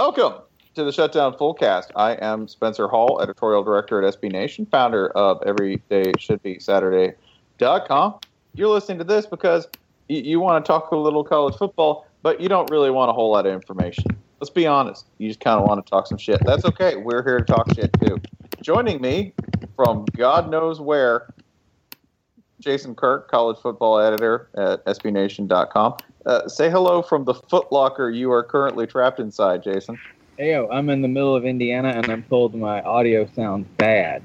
Welcome to the Shutdown Fullcast. I am Spencer Hall, editorial director at SB Nation, founder of EveryDayShouldBeSaturday.com. You're listening to this because you want to talk a little college football, but you don't really want a whole lot of information. Let's be honest. You just kind of want to talk some shit. That's okay. We're here to talk shit too. Joining me from God knows where, Jason Kirk, college football editor at SBNation.com. Uh, say hello from the footlocker you are currently trapped inside, Jason. Hey, I'm in the middle of Indiana and I'm told my audio sounds bad.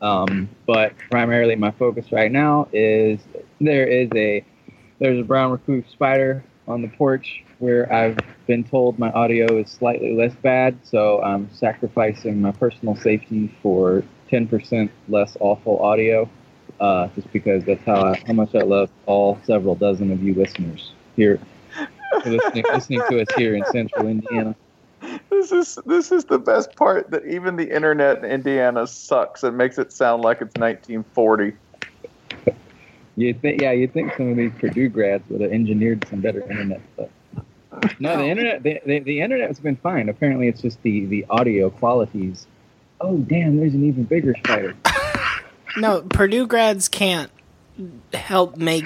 Um, but primarily my focus right now is there is a there's a brown recluse spider on the porch where I've been told my audio is slightly less bad, so I'm sacrificing my personal safety for 10% less awful audio, uh, just because that's how I, how much I love all several dozen of you listeners here listening, listening to us here in central Indiana. This is this is the best part that even the internet in Indiana sucks and makes it sound like it's 1940. You think, yeah, you think some of these Purdue grads would have engineered some better internet stuff. No, the internet, the, the, the internet has been fine. Apparently, it's just the the audio qualities. Oh, damn! There's an even bigger spider. No, Purdue grads can't help make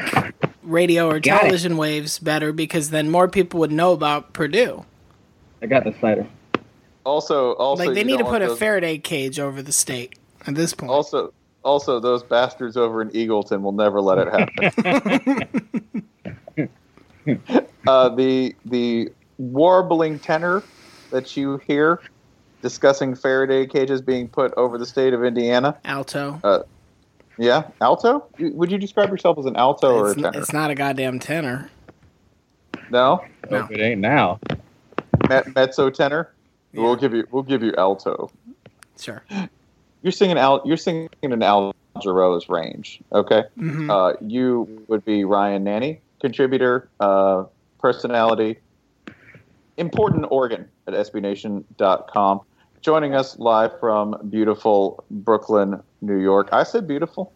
radio or Got it. television waves better because then more people would know about Purdue. I got the spider. Also, also like they need to put want a those- Faraday cage over the state at this point. Also, also those bastards over in Eagleton will never let it happen. uh, the the warbling tenor that you hear discussing Faraday cages being put over the state of Indiana. Alto. Uh, yeah, alto. Would you describe yourself as an alto or a It's, n- tenor? it's not a goddamn tenor. no, Hope it ain't now. Me- mezzo tenor. We'll give you we'll give you alto. Sure. You're singing Al. You're singing in an Al Jarreau's range. Okay. Mhm. Uh, you would be Ryan Nanni, contributor, uh, personality, important organ at SBNation.com. Joining us live from beautiful Brooklyn, New York. I said beautiful.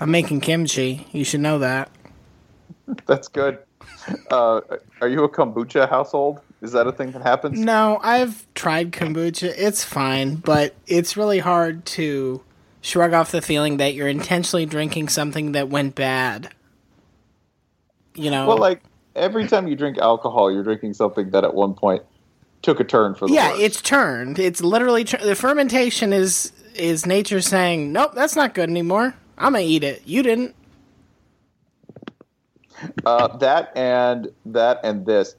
I'm making kimchi. You should know that. That's good. Uh, are you a kombucha household? Is that a thing that happens? No, I've tried kombucha. It's fine, but it's really hard to shrug off the feeling that you're intentionally drinking something that went bad. You know? Well, like every time you drink alcohol, you're drinking something that at one point took a turn for the yeah, it's turned. It's literally tur- the fermentation is is nature saying, "Nope, that's not good anymore. I'm gonna eat it. You didn't." Uh, that and that and this.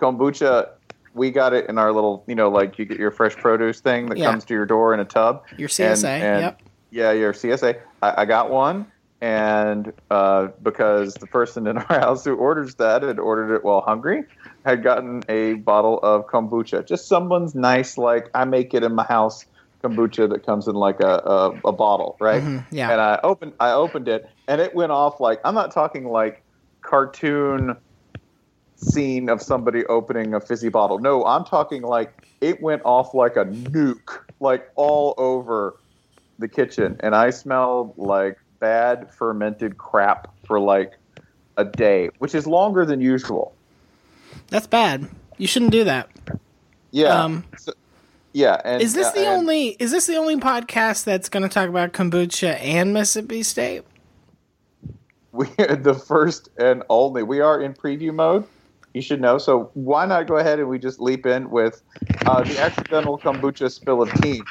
kombucha. We got it in our little, you know, like you get your fresh produce thing that Yeah. comes to your door in a tub. Your CSA, yep. Yeah, your CSA. I, I got one, and uh, because the person in our house who orders that had ordered it while hungry, had gotten a bottle of kombucha. Just someone's nice, like I make it in my house kombucha that comes in like a a, a bottle, right? Mhm, yeah. And I opened I opened it, and it went off like I'm not talking like cartoon scene of somebody opening a fizzy bottle. No, I'm talking like it went off like a nuke, like all over the kitchen, and I smelled like bad fermented crap for like a day, which is longer than usual. That's bad. You shouldn't do that. Yeah. Um, So- yeah. And, is this uh, the and- only is this the only podcast that's going to talk about kombucha and Mississippi State? we are the first and only. We are in preview mode. You should know. So why not go ahead and we just leap in with uh, the accidental kombucha spill of teams,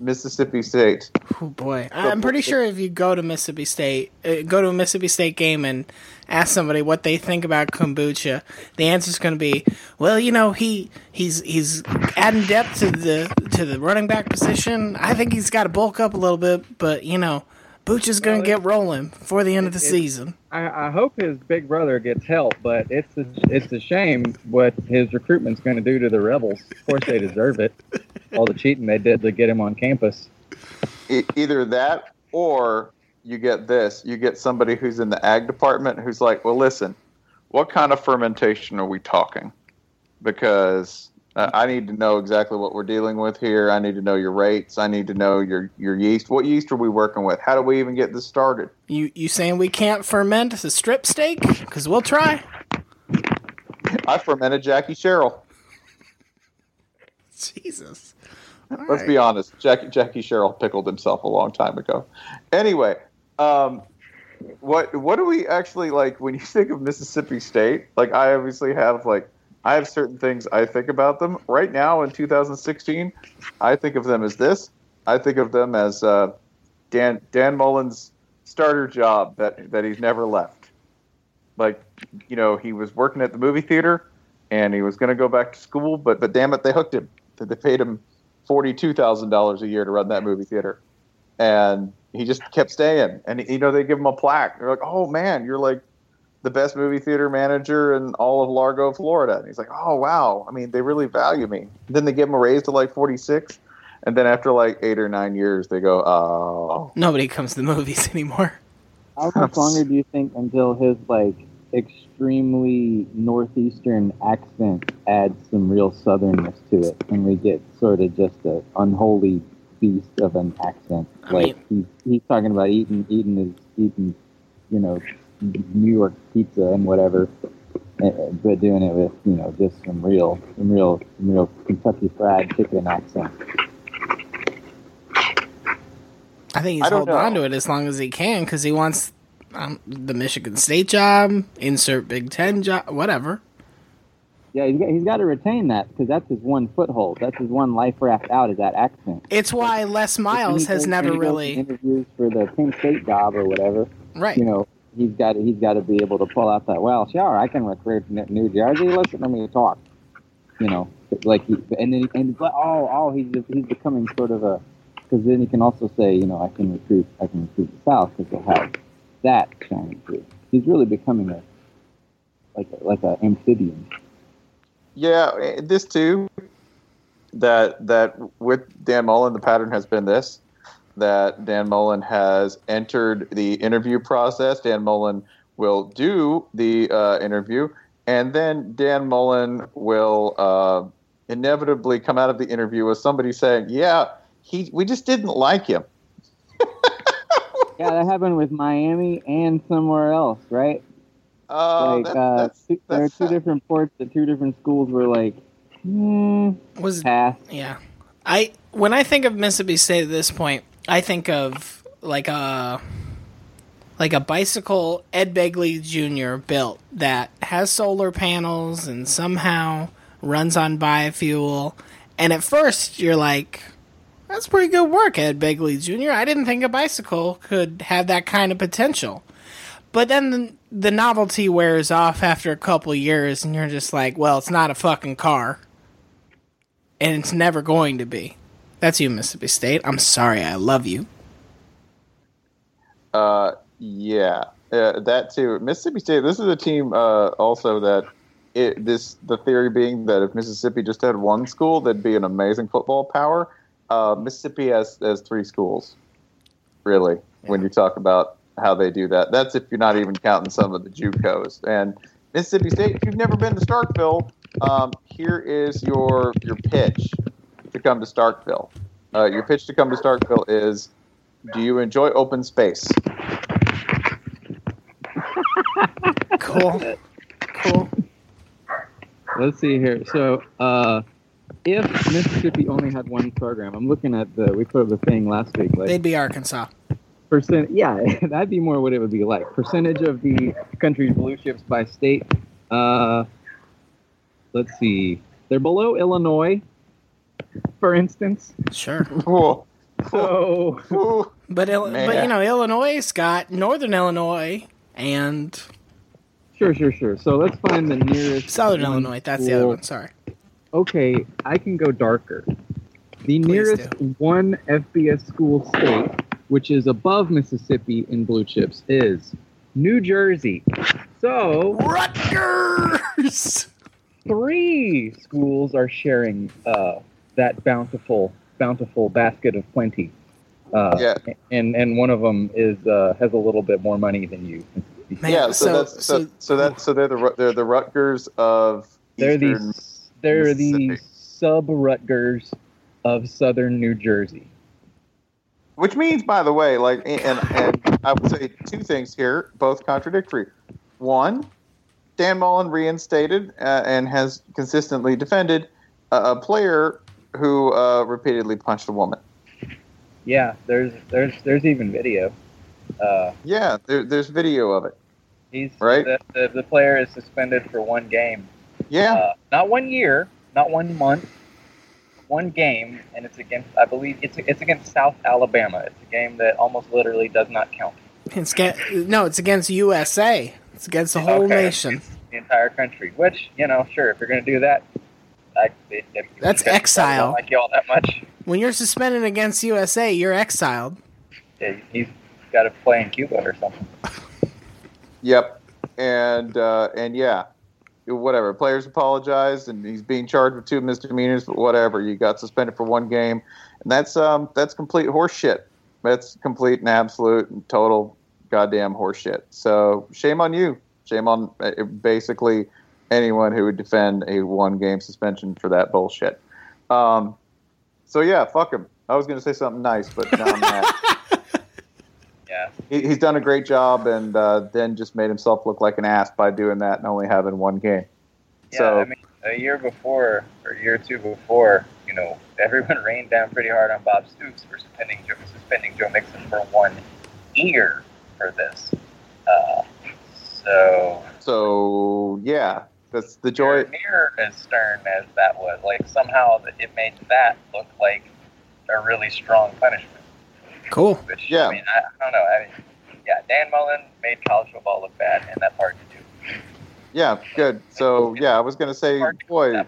Mississippi State. Oh boy, I'm pretty sure if you go to Mississippi State, uh, go to a Mississippi State game and ask somebody what they think about kombucha, the answer is going to be, well, you know, he he's he's adding depth to the to the running back position. I think he's got to bulk up a little bit, but you know, Booch going to get rolling before the end of the it- season. I, I hope his big brother gets help, but it's a, it's a shame what his recruitment's going to do to the rebels. Of course, they deserve it. All the cheating they did to get him on campus. E- either that or you get this. You get somebody who's in the ag department who's like, well, listen, what kind of fermentation are we talking? Because uh, I need to know exactly what we're dealing with here. I need to know your rates. I need to know your, your yeast. What yeast are we working with? How do we even get this started? You you saying we can't ferment the strip steak? Because we'll try. I fermented Jackie Sherrill. Jesus. Let's be honest. Jackie Jackie Sherrill pickled himself a long time ago. Anyway, um, what what do we actually like when you think of Mississippi State? Like I obviously have like I have certain things I think about them. Right now in 2016, I think of them as this. I think of them as uh, Dan Dan Mullen's starter job that that he's never left. Like you know, he was working at the movie theater and he was going to go back to school, but but damn it, they hooked him. They paid him forty-two thousand dollars a year to run that movie theater, and he just kept staying. And you know, they give him a plaque. They're like, "Oh man, you're like the best movie theater manager in all of Largo, Florida." And he's like, "Oh wow, I mean, they really value me." Then they give him a raise to like forty-six, and then after like eight or nine years, they go, "Oh." Nobody comes to the movies anymore. How much longer do you think until his like extremely northeastern accent adds some real southernness to it, and we get sort of just a unholy beast of an accent? I like he's he's talking about eating eating his eating, you know, New York pizza and whatever, eh, eh, but doing it with you know just some real some real some real Kentucky Fried Chicken accent. I think he's I holding know. on to it as long as he can because he wants um, the Michigan State job, insert Big Ten job, whatever. Yeah, he's got, he's got to retain that because that's his one foothold. That's his one life raft out is that accent. It's why Les Miles has never when he goes to really. interviews for the Penn State job or whatever. Right. You know, he's got he's got to be able to pull out that. Well, sure, I can recruit New Jersey. Listen to me talk. You know, like he, and then and oh oh he's he's becoming sort of a because then he can also say you know I can recruit I can recruit the South because they'll have that shining through. He's really becoming a like a, like a amphibian. Yeah, eh, this too. That that with Dan Mullen, the pattern has been this: that Dan Mullen has entered the interview process. Dan Mullen will do the uh, interview, and then Dan Mullen will uh, inevitably come out of the interview with somebody saying, "Yeah, he we just didn't like him." Yeah, that happened with Miami and somewhere else, right? Uh, like that- uh, that's- two, there are two different ports. The two different schools were like, hmm, was pass. Yeah, I when I think of Mississippi State at this point, I think of like a like a bicycle Ed Begley Jr. built that has solar panels and somehow runs on biofuel. And at first, you're like, "That's pretty good work, Ed Begley Jr." I didn't think a bicycle could have that kind of potential. But then the, novelty wears off after a couple years, and you're just like, well, it's not a fucking car, and it's never going to be. That's you, Mississippi State. I'm sorry. I love you. Uh, yeah, uh, that too. Mississippi State. This is a team uh, also that it, this the theory being that if Mississippi just had one school, they'd be an amazing football power. Uh, Mississippi has has three schools, really. When you talk about how they do that, that's if you're not even counting some of the JUCOs. And Mississippi State, if you've never been to Starkville, um, here is your your pitch to come to Starkville. Uh, your pitch to come to Starkville is: Do you enjoy open space? Cool. cool. Let's see here. So, uh, if Mississippi only had one program, I'm looking at the. We put up the thing last week. Like They'd be Arkansas. percent. Yeah, that'd be more what it would be like. Percentage of the country's blue chips by state. Uh, let's see. They're below Illinois, for instance. Sure. Cool. So, But Il- but you know, Illinois got Northern Illinois and sure, sure, sure. So let's find the nearest Southern Illinois. That's the other one. Sorry. Okay, I can go darker. The nearest one FBS school state, which is above Mississippi in blue chips, is New Jersey. So Rutgers. Three schools are sharing uh, that bountiful, bountiful basket of plenty. Uh, Yeah. and and one of them is uh, has a little bit more money than you. yeah, so, that's so, so that so they're the they're the Rutgers of They're Eastern the they're the sub Rutgers of southern New Jersey. Which means, by the way, like, and and I would say two things here, both contradictory. One, Dan Mullen reinstated uh, and has consistently defended a, a player who uh, repeatedly punched a woman. Yeah, there's there's there's even video. Uh, Yeah, there, there's video of it. he's Right. The, the, the player is suspended for one game. Yeah, Uh, not one year, not one month, one game, and it's against I believe it's it's against South Alabama. It's a game that almost literally does not count. It's get, no, it's against USA. It's against the whole Okay. nation. The entire country. Which you know, sure, if you're going to do that, I, it, it, That's I don't exile. like you all that much. When you're suspended against USA, you're exiled. Yeah, he's got to play in Cuba or something. Yep, and uh, and yeah, whatever. Players apologized, and he's being charged with two misdemeanors, but whatever. You got suspended for one game, and that's um that's complete horseshit. That's complete and absolute and total goddamn horseshit. So shame on you. Shame on uh, basically anyone who would defend a one game suspension for that bullshit. Um, so yeah, fuck him. I was going to say something nice, but now I'm mad. Yeah. He, he's done a great job, and uh, then just made himself look like an ass by doing that and only having one game. Yeah, so I mean, a year before or a year or two before, you know, everyone rained down pretty hard on Bob Stoops for suspending Joe, suspending Joe Mixon for one year for this. Uh, so so yeah, that's the joy. near as stern as that was, like somehow it made that look like a really strong punishment. Cool. Which Yeah. I mean, I, I don't know. I mean, yeah, Dan Mullen made college football look bad, and that's hard to do. Yeah, good. So yeah, I was going to say, boy,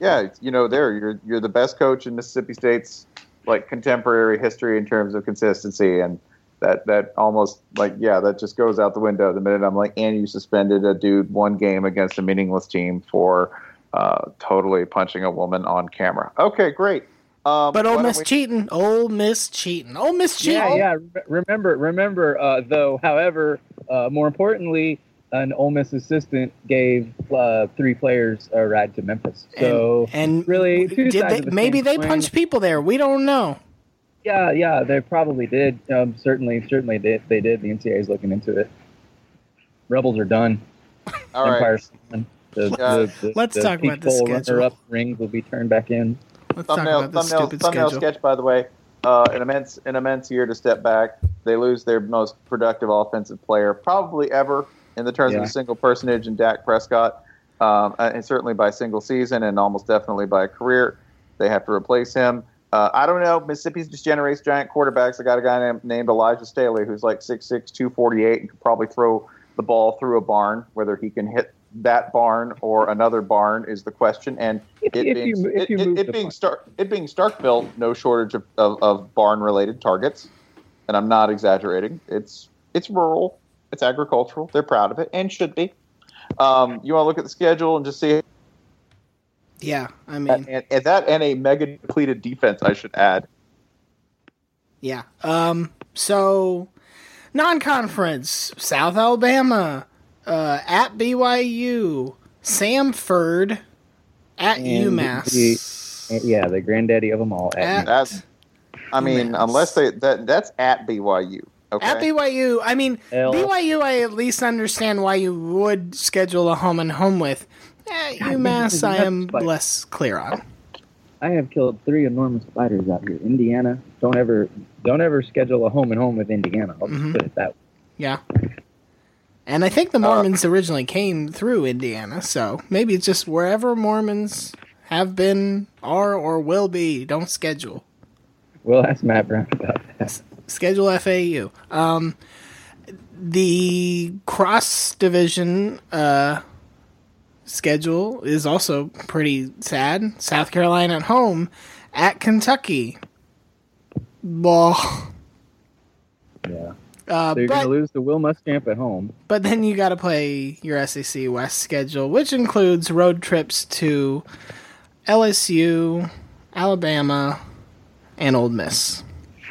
yeah, you know, there you're you're the best coach in Mississippi State's like contemporary history in terms of consistency, and that that almost like yeah, that just goes out the window the minute I'm like, and you suspended a dude one game against a meaningless team for uh, totally punching a woman on camera. Okay, great. Um, But why Ole Miss we- cheating. Ole Miss cheating. Ole Miss cheating. Yeah, yeah. re- Remember, remember. Uh, though, however, uh, more importantly, an Ole Miss assistant gave uh, three players a ride to Memphis. So and really, two Did sides they, of the maybe same they coin. punched people there. We don't know. Yeah, yeah, they probably did. Um, certainly, certainly they, they did. The NCAA is looking into it. Rebels are done. All right. Empire's done. The, Yeah. the, the, Let's the talk about the peaceful schedule. runner-up rings will be turned back in. Let's talk thumbnail, about this thumbnail, stupid thumbnail schedule. sketch. By the way, uh, an immense, an immense year to step back. They lose their most productive offensive player probably ever in the terms of a single personage in Dak Prescott, um, and certainly by a single season, and almost definitely by a career. They have to replace him. Uh, I don't know. Mississippi just generates giant quarterbacks. I got a guy named, named Elijah Staley who's like 6'6", 248 and could probably throw the ball through a barn. Whether he can hit that barn or another barn is the question. And If- it if being, you- it, it- it being. Stark, it being Starkville, no shortage of, of, of barn related targets. And I'm not exaggerating. It's it's rural. It's agricultural. They're proud of it and should be. Um, you want to look at the schedule and just see Yeah, I mean, and, and that and a mega depleted defense. I should add. yeah. Um, so non-conference, South Alabama, uh, at BYU, Samford, at And UMass. the- yeah, the granddaddy of them all. At At- That's. I mean, UMass. unless they that that's at BYU. Okay. At BYU, I mean L. BYU. I at least understand why you would schedule a home and home with. Eh, UMass, I am That's less clear on. I have killed three enormous spiders out here. Indiana, don't ever, don't ever schedule a home and home with Indiana. I'll just Mhm. put it that way. Yeah. And I think the Mormons originally came through Indiana, so maybe it's just wherever Mormons have been, are, or will be. Don't schedule. We'll ask Matt Brown about that. Schedule FAU. Um, the cross division uh, schedule is also pretty sad. South Carolina at home, at Kentucky. Ball. Yeah. Uh, So you're but, going to lose to Will Muschamp at home. but then you got to play your SEC West schedule, which includes road trips to LSU, Alabama, and Ole Miss.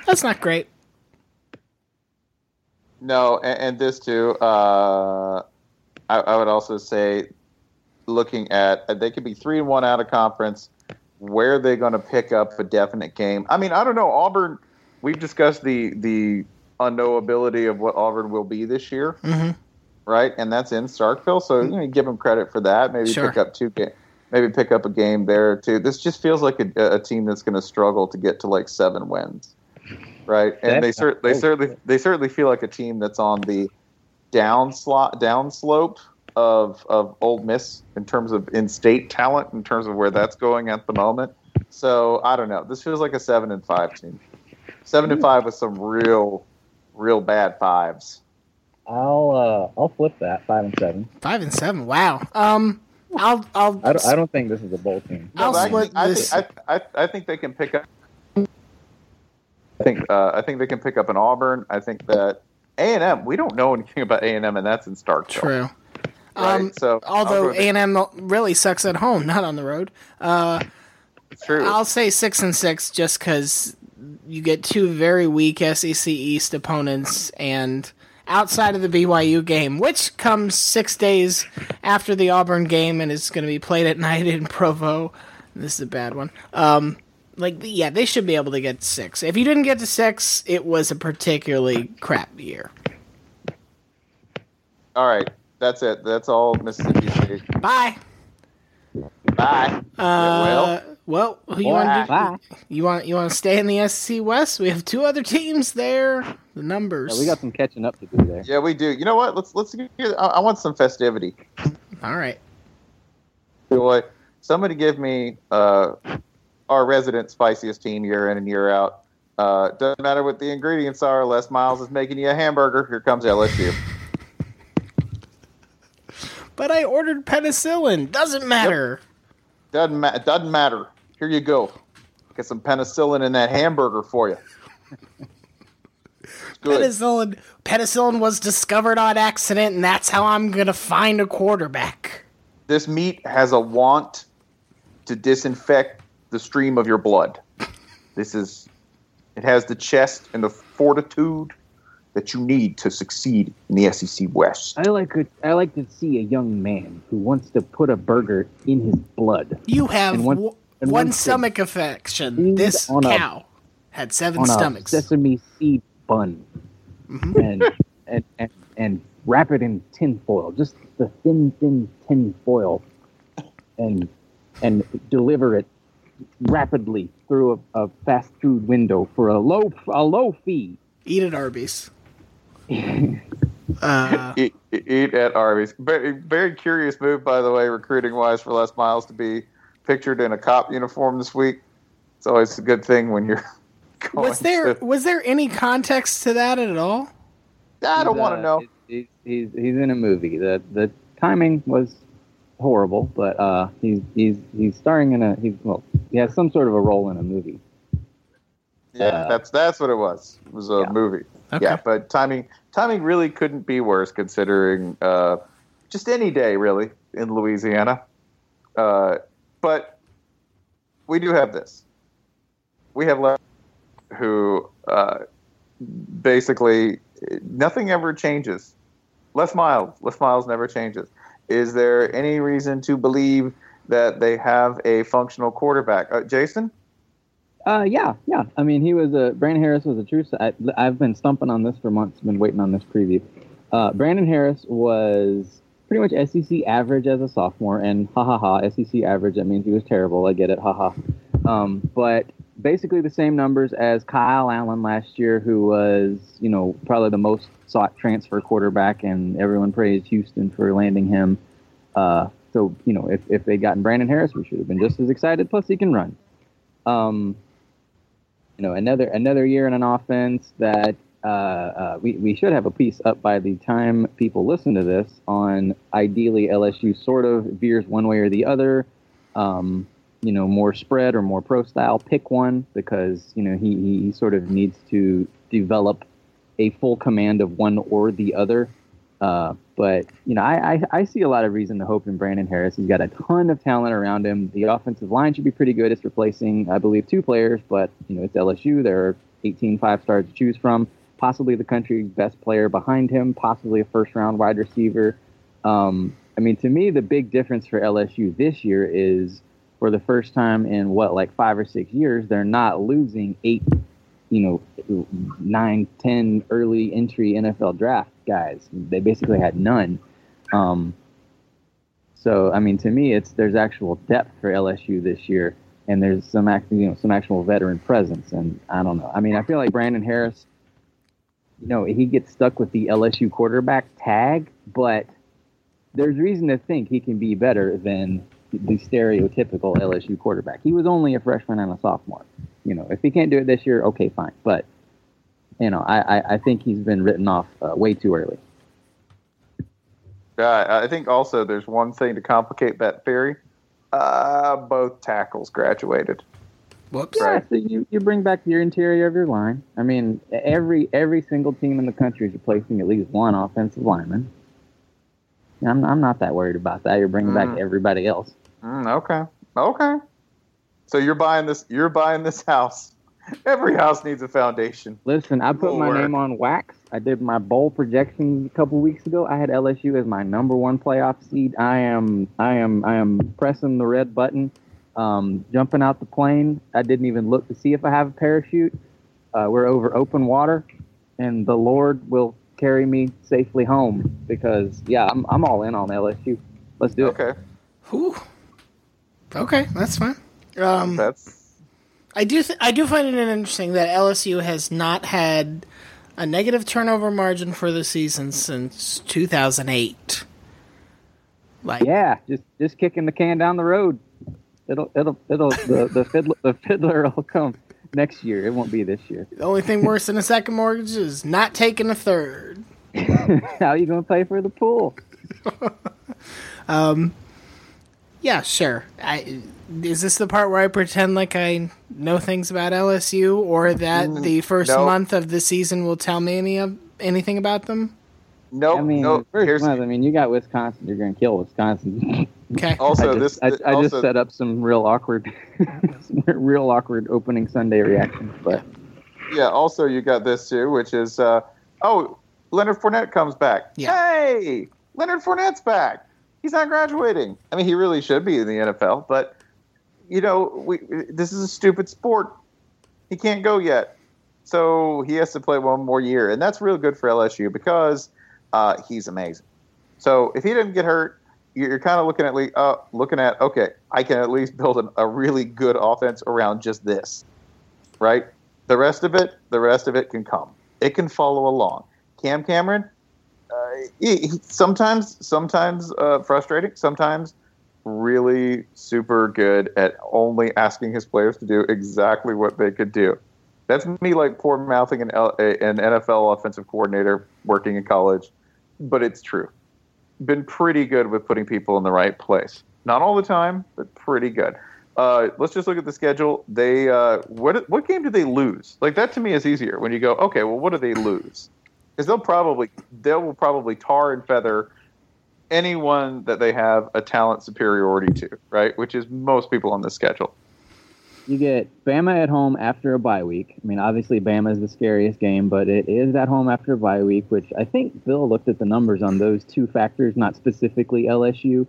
That's not great. No, and, and this too. Uh, I, I would also say, looking at uh, they could be three and one out of conference. Where are they going to pick up a definite game? I mean, I don't know. Auburn. We've discussed the the unknowability of what Auburn will be this year, Mhm. right? And that's in Starkville, so you know, give them credit for that. Maybe Sure. pick up two games. Maybe pick up a game there too. This just feels like a, a team that's going to struggle to get to like seven wins, right? And they cer- they certainly they certainly feel like a team that's on the down slot down slope of of Ole Miss in terms of in state talent in terms of where that's going at the moment. So I don't know. This feels like a seven and five team. Seven and five with some real, real bad fives. I'll uh, I'll flip that five and seven. Five and seven. Wow. Um, I'll I'll I don't, I don't think this is a bowl team. I'll but I split think, I, this. think, I, I, I think they can pick up. I think uh, I think they can pick up an Auburn. I think that A and M. We don't know anything about A and M, and that's in Starkville. True. Right? Um, so although A and M really sucks at home, not on the road. Uh, with- true. I'll say six and six just because you get two very weak SEC East opponents, and outside of the BYU game, which comes six days after the Auburn game and is going to be played at night in Provo. This is a bad one. Um, like yeah, they should be able to get six. If you didn't get to six, it was a particularly crap year. all right, that's it. That's all Mississippi State. Bye. Bye. Uh, well, who you want? To You want you want to stay in the SEC West? We have two other teams there. The numbers. Yeah, we got some catching up to do there. Yeah, we do. You know what? Let's let's. Get, I, I want some festivity. All right. Boy, somebody give me uh, our resident spiciest team year in and year out. Uh, doesn't matter what the ingredients are. Les Miles is making you a hamburger. Here comes LSU. But I ordered penicillin. Doesn't matter. Doesn't ma- doesn't matter. Here you go. Get some penicillin in that hamburger for you. Good. Penicillin. Penicillin was discovered on accident, and that's how I'm gonna find a quarterback. this meat has a want to disinfect the stream of your blood. This is it has the chest and the fortitude that you need to succeed in the SEC West. I like it. I like to see a young man who wants to put a burger in his blood. You have And one- w- and one one stomach affection. This on a- cow had seven on stomachs. a sesame seed bun, Mm-hmm. and, and and and wrap it in tin foil, just the thin, thin tin foil, and and deliver it rapidly through a, a fast food window for a low a low fee. Eat at Arby's. uh, Eat, eat at Arby's. Very, very curious move, by the way, recruiting wise, for Les Miles to be pictured in a cop uniform this week. It's always a good thing when you're. Going Was there to- was there any context to that at all? I don't He's, want uh, to know. He's, he's he's in a movie. The the timing was horrible, but uh, he's he's he's starring in a he's well he has some sort of a role in a movie. Yeah, uh, that's that's what it was. It was a yeah. movie. Okay. Yeah, but timing timing really couldn't be worse considering uh, just any day really in Louisiana. Uh, but we do have this. We have left who uh, basically nothing ever changes. Les Miles, Les Miles never changes. Is there any reason to believe that they have a functional quarterback? Uh, Jason? Uh, yeah, yeah. I mean, he was a Brandon Harris was a true. I, I've been stumping on this for months. Been waiting on this preview. Uh, Brandon Harris was pretty much SEC average as a sophomore, and ha ha ha, SEC average. That means he was terrible. I get it, ha ha. Um, but basically the same numbers as Kyle Allen last year, who was you know probably the most sought transfer quarterback, and everyone praised Houston for landing him. Uh, so you know, if if they'd gotten Brandon Harris, we should have been just as excited. Plus, he can run. Um, you know, another another year in an offense that uh, uh, we we should have a piece up by the time people listen to this on ideally LSU sort of veers one way or the other. Um, you know, more spread or more pro style. Pick one because you know he he, sort of needs to develop a full command of one or the other. Uh, but you know, I, I I see a lot of reason to hope in Brandon Harris. He's got a ton of talent around him. The offensive line should be pretty good. It's replacing, I believe, two players, but you know, it's LSU. There are 18 five stars to choose from. Possibly the country's best player behind him. Possibly a first round wide receiver. Um, I mean, to me, the big difference for LSU this year is for the first time in what, like five or six years, they're not losing eight, you know, nine, ten early entry NFL draft guys. They basically had none. Um, so, I mean, to me, it's there's actual depth for LSU this year, and there's some act, you know, some actual veteran presence. And I don't know. I mean, I feel like Brandon Harris, you know, he gets stuck with the LSU quarterback tag, but there's reason to think he can be better than the stereotypical LSU quarterback. He was only a freshman and a sophomore. You know, if he can't do it this year, okay, fine. But you know, I I, I think he's been written off uh, way too early. Uh, I think also there's one thing to complicate that theory. Uh, both tackles graduated. Whoops. Yeah, so you, you bring back your interior of your line. I mean, every every single team in the country is replacing at least one offensive lineman. I'm I'm not that worried about that. You're bringing back Mm. everybody else. Mm, okay. Okay. So you're buying this. You're buying this house. Every house needs a foundation. Listen, I put my name on wax. I did my bowl projections a couple weeks ago. I had LSU as my number one playoff seed. I am, I am, I am pressing the red button, um, jumping out the plane. I didn't even look to see if I have a parachute. Uh, we're over open water, and the Lord will carry me safely home because, yeah, I'm, I'm all in on LSU. Let's do it. Okay. Whew. Okay, that's fine. Um, That's I do th- I do find it interesting that LSU has not had a negative turnover margin for the season since 2008. Like Yeah, just just kicking the can down the road. It'll it'll it'll the the fiddler the fiddler will come next year. It won't be this year. the only thing worse than a second mortgage is not taking a third. How are you gonna pay for the pool? Um, yeah, sure. I is this the part where I pretend like I know things about LSU, or that Mm, the first no. month of the season will tell me any of anything about them? nope. I mean, no. first Here's month, I mean, you got Wisconsin. You're gonna kill Wisconsin. Okay. also I this. just, I, I also, just set up some real awkward, real awkward opening Sunday reaction. But Yeah. Also, you got this too, which is uh, oh, Leonard Fournette comes back. Yeah. Hey, Leonard Fournette's back. He's not graduating. I mean, he really should be in the NFL, but you know, we this is a stupid sport. He can't go yet, so he has to play one more year, and that's real good for LSU because uh, he's amazing. So if he doesn't get hurt, you're, kind of looking at le- uh, looking at okay, I can at least build a, a really good offense around just this, right? The rest of it, the rest of it can come. It can follow along. Cam Cameron, uh, he, he- sometimes, sometimes uh, frustrating, sometimes really super good at only asking his players to do exactly what they could do. That's me like poor mouthing an, an NFL offensive coordinator working in college, but it's true. Been pretty good with putting people in the right place. Not all the time, but pretty good. Uh, let's just look at the schedule. They uh, what what game did they lose? Like that to me is easier when you go, okay, well, what do they lose? Because they'll probably they will probably tar and feather anyone that they have a talent superiority to, right? Which is most people on the schedule. You get Bama at home after a bye week. I mean, obviously Bama is the scariest game, but it is at home after a bye week, which I think Bill looked at the numbers on those two factors, not specifically LSU.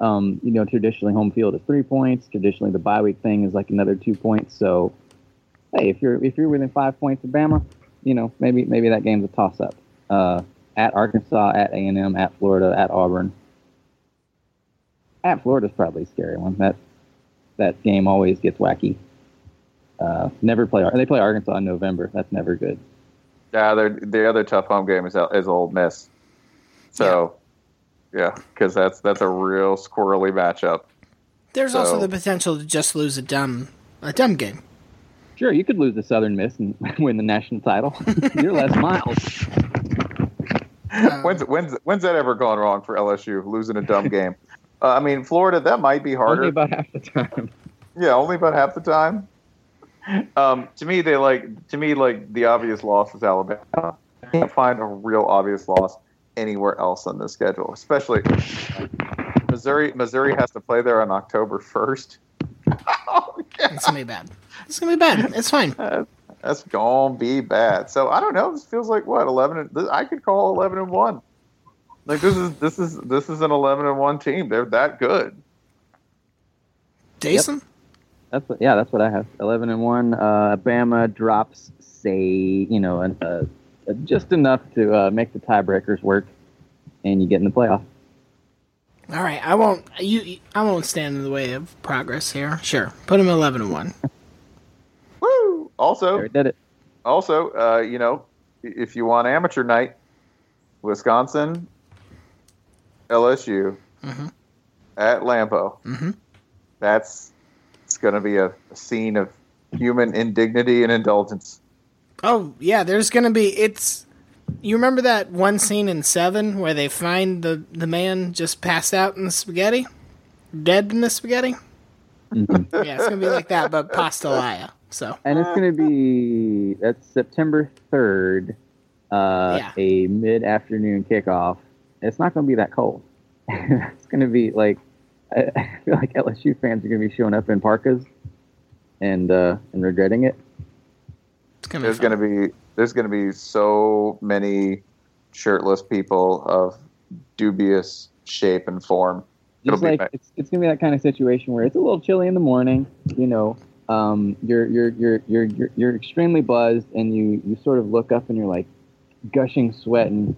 Um, you know, traditionally home field is three points. Traditionally, the bye week thing is like another two points. So, hey, if you're if you're within five points of Bama, you know, maybe maybe that game's a toss up. Uh, at Arkansas, at A and M, at Florida, at Auburn. At Florida's probably a scary one. That that game always gets wacky. Uh, never play. They play Arkansas in November. That's never good. Yeah, the other tough home game is is Ole Miss. So, yeah, because yeah, that's that's a real squirrely matchup. There's so, also the potential to just lose a dumb a dumb game. Sure, you could lose the Southern Miss and win the national title. You're Les Miles. Um, when's when's when's that ever gone wrong for LSU losing a dumb game? Uh, I mean, Florida that might be harder. Only about half the time. Yeah, only about half the time. Um, to me, they like to me like the obvious loss is Alabama. I can't find a real obvious loss anywhere else on the schedule, especially Missouri. Missouri has to play there on October first. oh, it's gonna be bad. It's gonna be bad. It's fine. Uh, that's gonna be bad. So I don't know. This feels like what eleven. And, I could call eleven and one. Like this is this is this is an eleven and one team. They're that good. Jason. Yep. That's what, yeah. That's what I have. Eleven and one. Uh, Bama drops, say you know, uh, just enough to uh, make the tiebreakers work, and you get in the playoff. All right, I won't. You, I won't stand in the way of progress here. Sure, put him eleven and one. Woo! Also, there did it. Also, uh, you know, if you want amateur night, Wisconsin, LSU, mm-hmm. at Lambeau. Mm-hmm. That's it's going to be a, a scene of human indignity and indulgence. Oh yeah, there's going to be it's you remember that one scene in Seven where they find the the man just passed out in the spaghetti, dead in the spaghetti? Mm-hmm. yeah, it's gonna be like that, but Pastalaya. So and it's gonna be that's September third, uh, yeah. a mid afternoon kickoff. It's not gonna be that cold. it's gonna be like I, I feel like LSU fans are gonna be showing up in parkas and uh, and regretting it. Gonna there's going to be there's going to be so many shirtless people of dubious shape and form. Just like nice. it's, it's going to be that kind of situation where it's a little chilly in the morning. You know, um, you're, you're you're you're you're you're extremely buzzed, and you you sort of look up and you're like gushing sweat and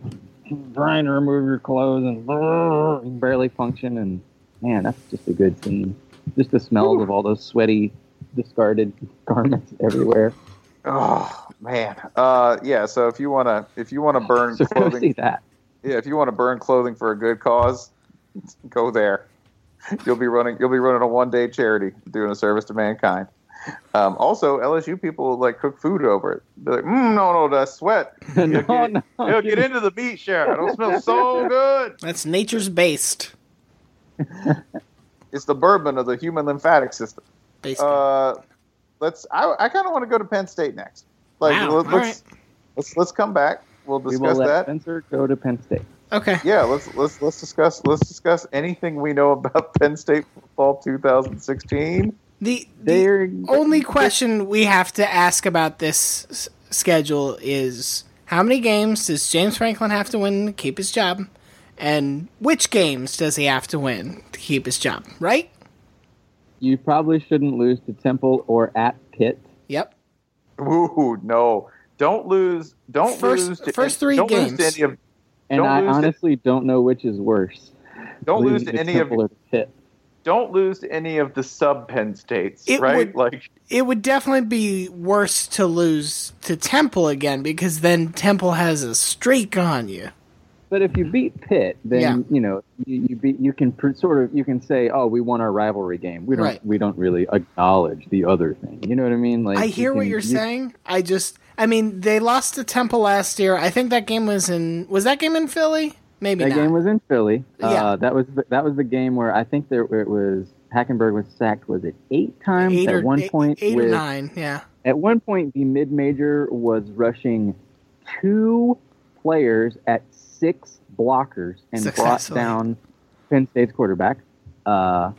trying to remove your clothes and you barely function. And man, that's just a good scene. Just the smells Ooh. of all those sweaty, discarded garments everywhere. Oh man, uh, yeah. So if you wanna, if you wanna burn so clothing, that. yeah, if you want to burn clothing for a good cause, go there. You'll be running, you'll be running a one day charity, doing a service to mankind. Um, also, LSU people like cook food over it. They're like, mm, no, no, that sweat. no, get, no, it'll get into the meat share. It'll smell so good. That's nature's based. it's the bourbon of the human lymphatic system. Uh, let's. I, I kind of want to go to Penn State next. Like, wow. let, us right. let's let's come back. We'll discuss we will let that. Spencer go to Penn State. Okay. Yeah, let's let's let's discuss let's discuss anything we know about Penn State football 2016. The, the only question we have to ask about this s- schedule is how many games does James Franklin have to win to keep his job, and which games does he have to win to keep his job? Right? You probably shouldn't lose to Temple or at Pitt. Yep. Ooh, no! Don't lose. Don't first, lose. To, first three don't games. Lose to any of, and I honestly to, don't know which is worse. Don't lose to, to any Temple of. Or Pitt. Don't lose to any of the sub Penn states, it right? Would, like it would definitely be worse to lose to Temple again because then Temple has a streak on you. But if you beat Pitt, then Yeah. you know you, you beat you can pr- sort of you can say, oh, we won our rivalry game. We don't Right. we don't really acknowledge the other thing. You know what I mean? Like I you hear what can- you're you- saying. I just, I mean, they lost to Temple last year. I think that game was in. Was that game in Philly? Maybe That not. game was in Philly. Yeah. Uh, that was the, that was the game where I think there it was Hackenberg was sacked. Was it eight times eight at or one eight- point? eight or nine. Yeah. At one point, the mid major was rushing two players at six blockers and brought down Penn State's quarterback. Uh,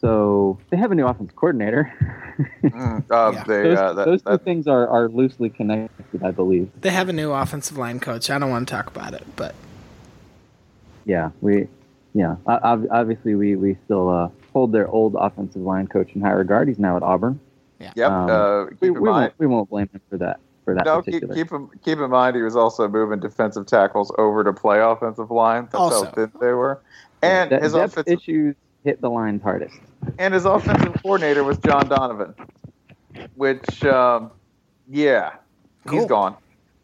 so they have a new offense coordinator. Mm, uh, they, those uh, that, those two that, things are, are loosely connected, I believe. They have a new offensive line coach. I don't want to talk about it, but Yeah, we, yeah, obviously we we still uh, hold their old offensive line coach in high regard. He's now at Auburn. Yeah. Yep. Um, uh, keep we, in we mind, won't we won't blame him for that for that no, keep, particular. keep, in, keep in mind he was also moving defensive tackles over to play offensive line. That's Also. how thin they were. And De- his offensive issues hit the lines hardest. and his offensive coordinator was John Donovan, which, um, yeah, he's gone.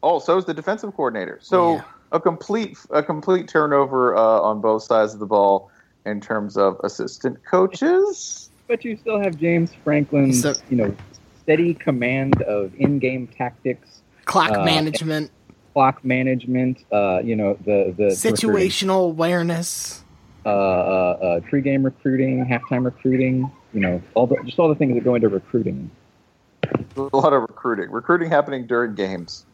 Oh, so is the defensive coordinator. So Yeah. A complete a complete turnover uh, on both sides of the ball in terms of assistant coaches. But you still have James Franklin's, So- you know, steady command of in-game tactics, clock Uh, management, clock management. Uh, you know, the the recruiting. situational awareness. uh, uh, uh, pre-game recruiting, halftime recruiting. You know, all the just all the things that go into recruiting. A lot of recruiting. Recruiting happening during games.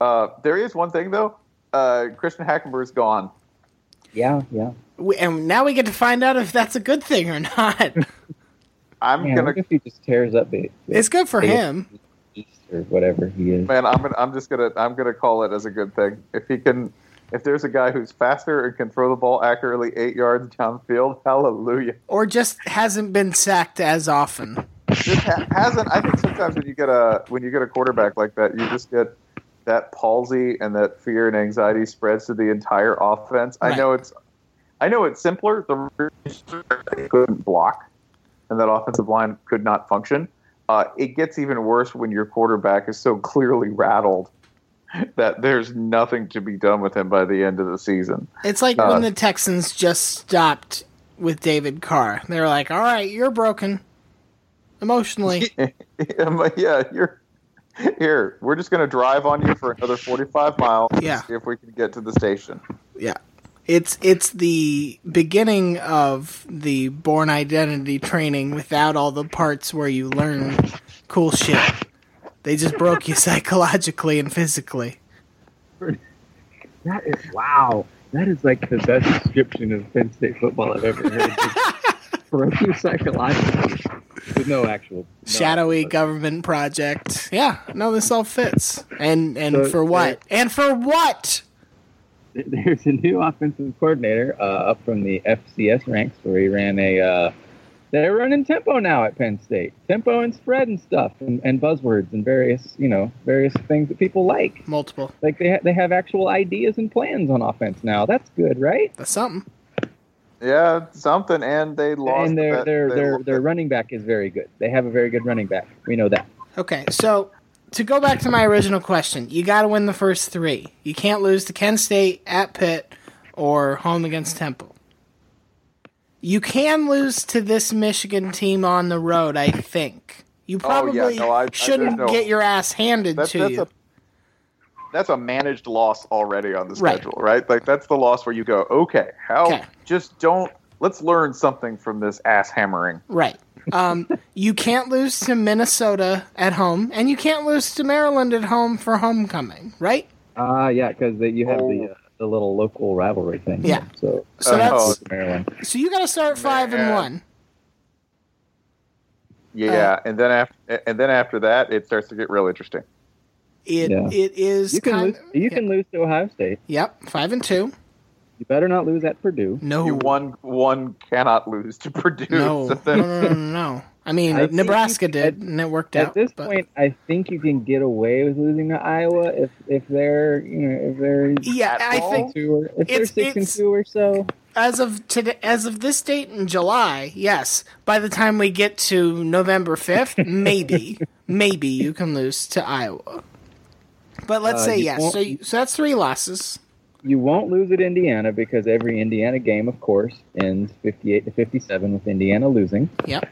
Uh, there is one thing though. Uh, Christian Hackenberg's gone. Yeah, yeah. We, and now we get to find out if that's a good thing or not. I'm Man, gonna if he just tears up the, the it's good for the him. East or whatever he is. man. I'm gonna, I'm just gonna I'm gonna call it as a good thing. If he can, if there's a guy who's faster and can throw the ball accurately eight yards downfield, hallelujah. Or just hasn't been sacked as often. Just ha- hasn't. I think sometimes when you get a when you get a quarterback like that, you just get that palsy and that fear and anxiety spreads to the entire offense. I know it's I know it's simpler. The couldn't block and that offensive line could not function. Uh, it gets even worse when your quarterback is so clearly rattled that there's nothing to be done with him by the end of the season. It's like Uh, when the Texans just stopped with David Carr. They were like, "All right, you're broken emotionally." yeah, you're here. We're just going to drive on you for another 45 miles. Yeah. See if we can get to the station. yeah. It's it's the beginning of the Bourne Identity training without all the parts where you learn cool shit. They just broke you psychologically and physically. That is wow. That is like the best description of Penn State football I've ever heard. Just Broke you psychologically with no actual no. Shadowy government project. Yeah, no, this all fits. And and So, for what? And for what? There's a new offensive coordinator uh, up from the FCS ranks where he ran a. Uh, they're running tempo now at Penn State. Tempo and spread and stuff, and, and buzzwords and various, you know, various things that people like. Multiple. Like they ha- they have actual ideas and plans on offense now. That's good, right? That's something. Yeah, something. And they lost. and their that- their their their that- running back is very good. They have a very good running back. We know that. Okay, so to go back to my original question, you got to win the first three. You can't lose to Kent State, at Pitt, or home against Temple. You can lose to this Michigan team on the road, I think. You Oh, yeah, probably no, I- I- shouldn't there's no- get your ass handed That's, to that's you. a that's a managed loss already on the schedule, right? Like that's the loss where you go, okay, how? Okay. Just don't. Let's learn something from this ass hammering. Right. Um, you can't lose to Minnesota at home, and you can't lose to Maryland at home for homecoming, right? Ah, yeah, because you have the uh, the little local rivalry thing. Yeah. So So Oh, that's Maryland. so you got to start five and one. Yeah, Uh, and then after and then after that, it starts to get real interesting. It Yeah. it is You can kind lose. You can lose to Ohio State. Yep, five and two. You better not lose at Purdue. No, You one one cannot lose to Purdue. no, So no, no, no, no, no. I mean, I Nebraska you- did, at- and it worked At out. At this but- point, I think you can get away with losing to Iowa if if they're you know if they're yeah, I think two or if they're It's- six and two or so. as of today, as of this date in July, yes. By the time we get to November fifth, maybe, maybe you can lose to Iowa. But let's Uh, say yes. So, you, so that's three losses. you won't lose at Indiana because every Indiana game, of course, ends 58 to 57 with Indiana losing. Yep.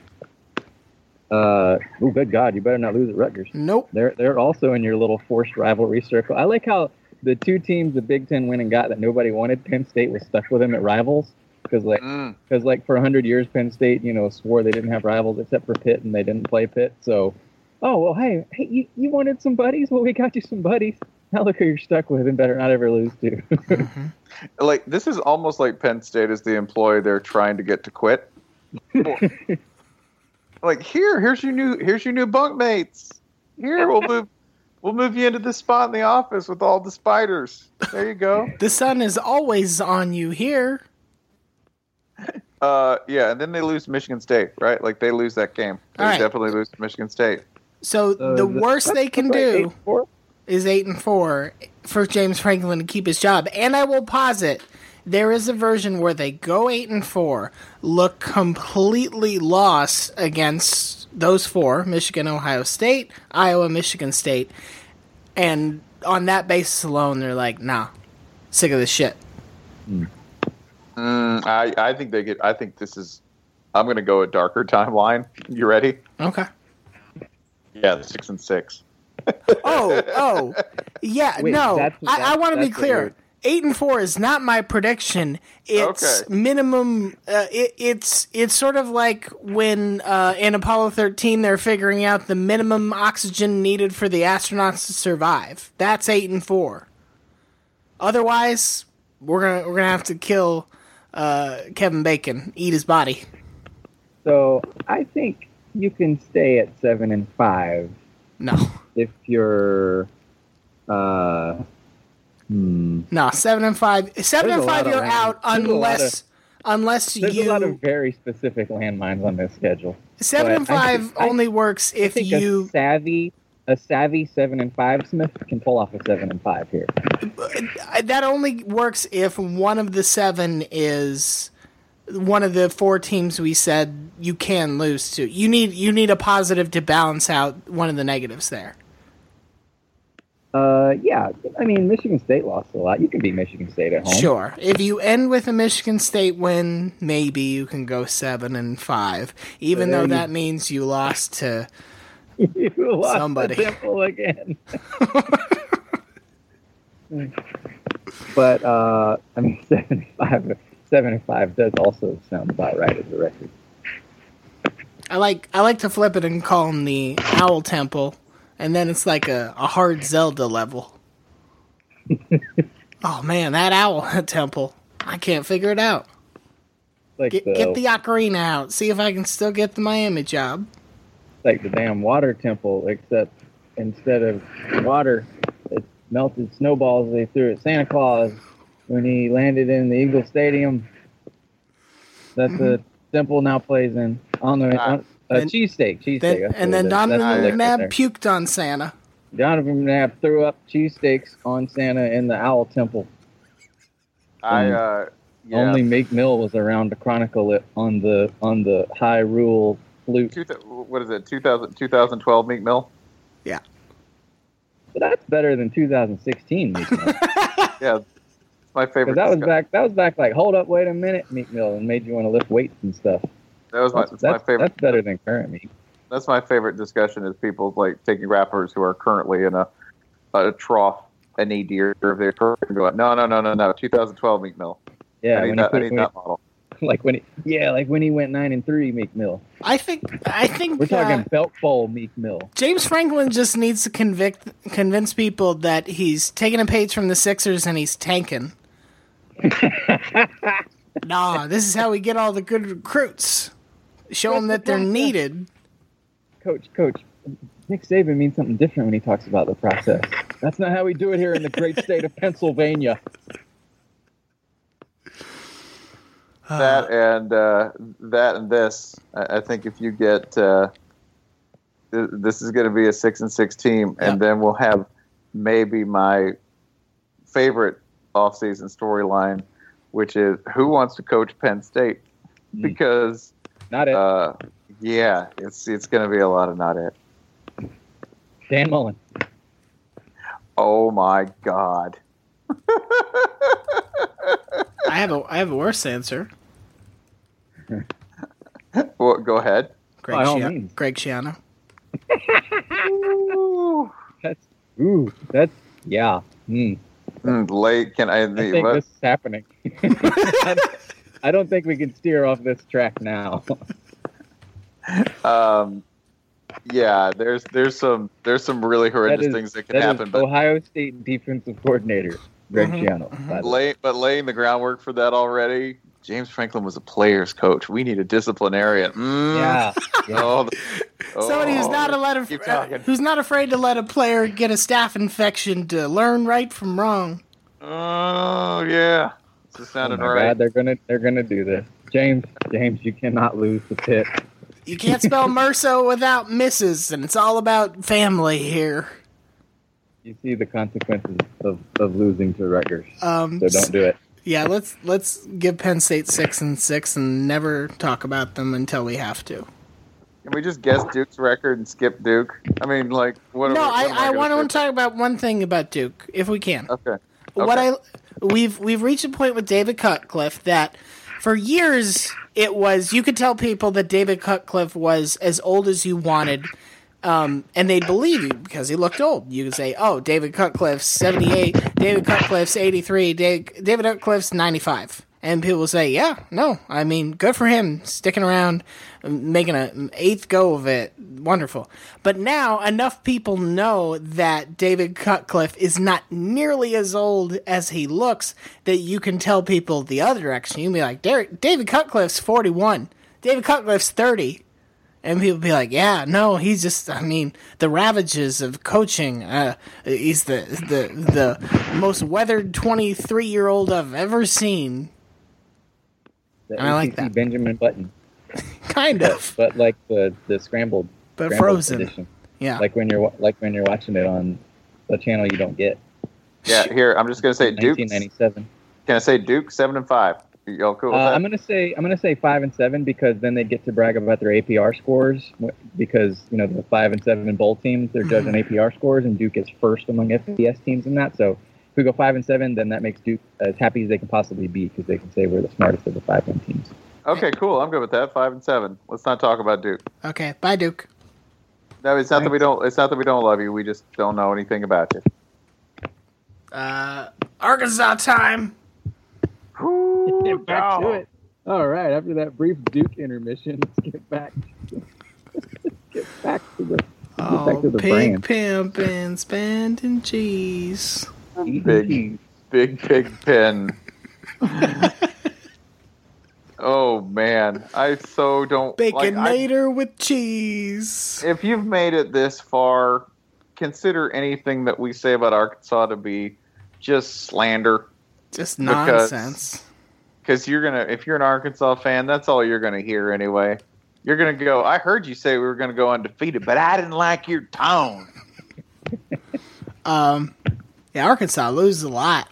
Uh, oh, good God, you better not lose at Rutgers. Nope. They're they're also in your little forced rivalry circle. I like how the two teams the Big Ten went and got that nobody wanted. Penn State was stuck with them at rivals because like because like for hundred years Penn State you know swore they didn't have rivals except for Pitt and they didn't play Pitt. So, oh well, hey hey you, you wanted some buddies? Well, we got you some buddies. Now look who you're stuck with and better not ever lose to. Like this is almost like Penn State is the employee they're trying to get to quit. like here, here's your new here's your new bunkmates. Here we'll move we'll move you into this spot in the office with all the spiders. There you go. The sun is always on you here. Uh, yeah, and then they lose Michigan State, right? Like they lose that game. They All right. definitely lose Michigan State. So Uh, the the- worst they can that's like eight do is eight and four for James Franklin to keep his job. And I will posit there is a version where they go eight and four, look completely lost against those four: Michigan, Ohio State, Iowa, Michigan State, and on that basis alone, they're like, "Nah, sick of this shit." Mm, I I think they get. I think this is. I'm going to go a darker timeline. You ready? Okay. Yeah, six and six. Oh, oh, yeah. Wait, no, that's- I, I want to be clear. word. Eight and four is not my prediction. It's Okay. minimum. Uh, it, it's it's sort of like when uh, in Apollo thirteen they're figuring out the minimum oxygen needed for the astronauts to survive. That's eight and four. Otherwise, we're gonna we're gonna have to kill uh, Kevin Bacon, eat his body. So I think you can stay at seven and five. No. If you're, uh, hmm. No, seven and five. Seven There's and five, you're out there's unless unless There's you a lot of very specific landmines on this schedule. Seven But and five think- I- only works if you. a savvy, a savvy seven and five Smith can pull off a seven and five here. That only works if one of the seven is one of the four teams we said you can lose to. You need you need a positive to balance out one of the negatives there. Uh, yeah, I mean Michigan State lost a lot. You can beat Michigan State at home. Sure. If you end with a Michigan State win, maybe you can go seven and five, even though you- that means you lost to you lost somebody. the Temple again. but uh, I mean, seven five, seven and five does also sound about right as a record. I like I like to flip it and call them the Owl Temple, and then it's like a, a hard Zelda level. oh man, that Owl Temple! I can't figure it out. Like Get, the, get the ocarina out. See if I can still get the Miami job. like the damn water temple, except instead of water, it's melted snowballs they threw at Santa Claus when he landed in the Eagle Stadium. That the mm-hmm. temple now plays in. On the on, a Then- cheesesteak, cheesesteak. And then it is. Donovan That's the lick right McNabb puked on Santa. Donovan McNabb threw up cheesesteaks on Santa in the Owl Temple. I uh, yeah. Only Meek Mill was around to chronicle it on the on the high rule flute. Two th- what is it? 2000, 2012 Meek Mill. Yeah. But that's better than 2016 Meek Mill. Yeah, it's my favorite. Because that was discuss- back. That was back. Like, hold up, wait a minute, Meek Mill, and made you want to lift weights and stuff. That was my, That's, that's my favorite. that's better than current Meek. That's my favorite discussion is people like taking rappers who are currently in a a trough, a knee deer of their career and going, no, no, no, no, no, 2012 Meek Mill. Yeah, I need when that, he I put- need that model. like when he, yeah, like when he went nine and three, Meek Mill. I think I think We're talking uh, belt bowl Meek Mill. James Franklin just needs to convict convince people that he's taking a page from the Sixers and he's tanking. nah, this is how we get all the good recruits. Show them that they're needed. Coach, coach, Nick Saban means something different when he talks about the process. That's not how we do it here in the great state of Pennsylvania. that and uh, that and this. I, I think if you get uh, this is going to be a six and six team, and then we'll have maybe my favorite offseason storyline, which is who wants to coach Penn State because not it. Uh, yeah, it's it's going to be a lot of not it. Dan Mullen. Oh my god. I have a I have a worse answer. well, go ahead. Greg, By all Schia- means. Greg Schiano. That's ooh, that's yeah. Hmm. Mm, late. Can I? I think what- this is happening. I don't think we can steer off this track now. um, yeah, there's there's some there's some really horrendous That is- things that can that is happen, but Ohio State defensive coordinator Greg Mhm. Schiano. by the way. lay, but laying the groundwork for that already. James Franklin was a player's coach. We need a disciplinarian. Mm. Yeah. yeah. Oh, the- Somebody who's oh, not a let a, uh, who's not afraid to let a player get a staph infection to learn right from wrong. Oh yeah, this Oh sounded my right. God, they're gonna they're gonna do this. James, James, you cannot lose the pit. You can't spell MRSA without Mrs. and it's all about family here. You see the consequences of, of losing to Rutgers. Um, so don't do it. Yeah, let's let's give Penn State six and six and never talk about them until we have to. Can we just guess Duke's record and skip Duke? I mean, like, what? no, we, I, what am I gonna want to talk about one thing about Duke, if we can. Okay. What I we've we've reached a point with David Cutcliffe that for years it was you could tell people that David Cutcliffe was as old as you wanted. Um, and they'd believe you because he looked old. You could say, "Oh, David Cutcliffe's seventy-eight, David Cutcliffe's eighty-three, David, Cutcliffe's ninety-five," and people say, "Yeah, no, I mean, good for him, sticking around, making an eighth go of it, wonderful." But now enough people know that David Cutcliffe is not nearly as old as he looks that you can tell people the other direction. You can be like, "David Cutcliffe's forty-one, David Cutcliffe's 30. And people be like, "Yeah, no, he's just. I mean, the ravages of coaching. Uh, he's the the the most weathered twenty three year old I've ever seen. The I like ACC that. Benjamin Button, Kind of, but like the the scrambled, but scrambled frozen. edition. Yeah, Like when you're like when you're watching it on the channel you don't get. Yeah, here I'm just gonna say Duke. 1997. Can I say Duke seven and five? Y'all cool Uh, that? I'm gonna say I'm gonna say five and seven because then they get to brag about their APR scores because you know the five and seven bowl teams they're judging APR scores and Duke is first among FBS teams in that. So if we go five and seven, then that makes Duke as happy as they can possibly be because they can say we're the smartest of the five win teams. Okay, cool. I'm good with that. Five and seven. Let's not talk about Duke. okay. Bye, Duke. No, it's not that we don't. It's not that we don't love you. We just don't know anything about you. Uh, Arkansas time. Get back to it. All right, after that brief Duke intermission, let's get back. get back to the. Let's get back Oh, to the pig brand. pimping, spending cheese. Big, big pig pen. oh man, I so don't like, I- Baconator with cheese. if you've made it this far, consider anything that we say about Arkansas to be just slander. Just because- nonsense. Because you're gonna, if you're an Arkansas fan, that's all you're gonna hear anyway. You're gonna go. I heard you say we were gonna go undefeated, but I didn't like your tone. Um, yeah, Arkansas loses a lot.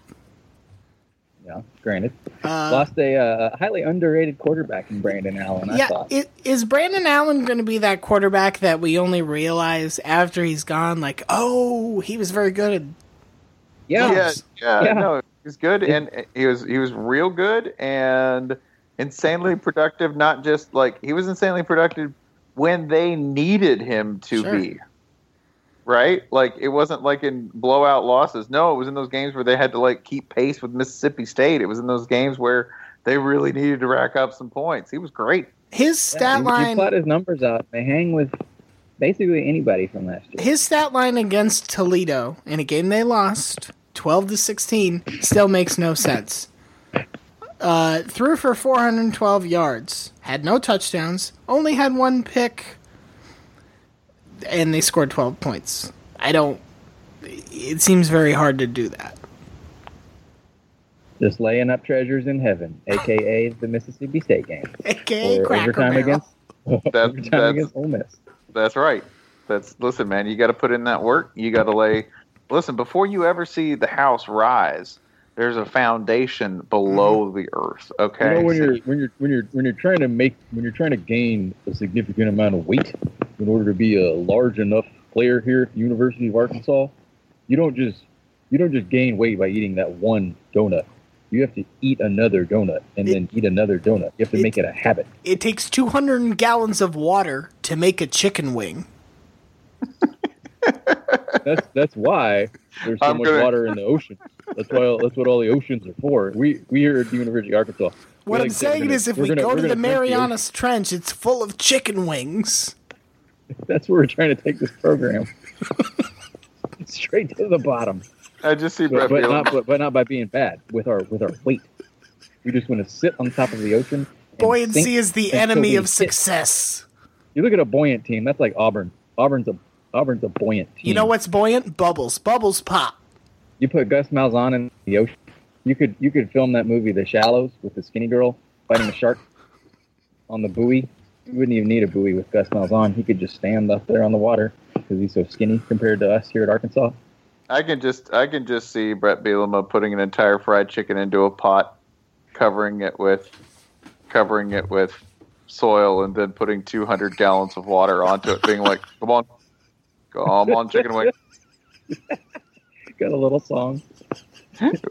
Yeah, granted, Uh, lost a uh, highly underrated quarterback in Brandon Allen. I yeah, thought. i- is Brandon Allen going to be that quarterback that we only realize after he's gone? Like, oh, he was very good at yeah, yeah, yeah, Yeah. no, he was good, and he was he was real good and insanely productive. Not just like he was insanely productive when they needed him to Sure. be. Right, like it wasn't like in blowout losses. No, it was in those games where they had to like keep pace with Mississippi State. It was in those games where they really needed to rack up some points. He was great. his stat you- line. You plot his numbers out. They hang with basically anybody from last year. his stat line against Toledo in a game they lost, twelve to sixteen, still makes no sense. Uh, threw for four hundred and twelve yards, had no touchdowns, only had one pick, and they scored twelve points. I don't. It seems very hard to do that. Just laying up treasures in heaven, aka the Mississippi State game, AKA or Cracker overtime Barrel. against That- overtime that's- against Ole Miss. That's right. That's listen, man. You got to put in that work. You got to lay. Listen, before you ever see the house rise, there's a foundation below the earth. Okay. Mm-hmm. You know when you're when you're when you're when you're trying to make when you're trying to gain a significant amount of weight in order to be a large enough player here at the University of Arkansas, you don't just you don't just gain weight by eating that one donut. You have to eat another donut and then eat another donut. You have to make it a habit. It takes 200 gallons of water to make a chicken wing. That's that's why there's so I'm much gonna- water in the ocean. That's why that's what all the oceans are for. We we here at the University of Arkansas. we're What I'm like, saying we're gonna- is, if we're gonna- go to the gonna drink ocean. Marianas Trench, it's full of chicken wings. That's where we're trying to take this program. Straight to the bottom. I just see But, but not but, but not by being bad with our with our weight. We just want to sit on top of the ocean. and Buoyancy is the enemy we of hit. success. You look at a buoyant team. That's like Auburn. Auburn's a Auburn's a buoyant team. You know what's buoyant? Bubbles. Bubbles pop. You put Gus Malzahn in the ocean. You could you could film that movie The Shallows with the skinny girl fighting the shark on the buoy. You wouldn't even need a buoy with Gus Malzahn. He could just stand up there on the water because he's so skinny compared to us here at Arkansas. I can just I can just see Bret Bielema putting an entire fried chicken into a pot, covering it with covering it with soil, and then putting 200 gallons of water onto it, being like, "Come on, Oh, come on, chicken wing, Got a little song.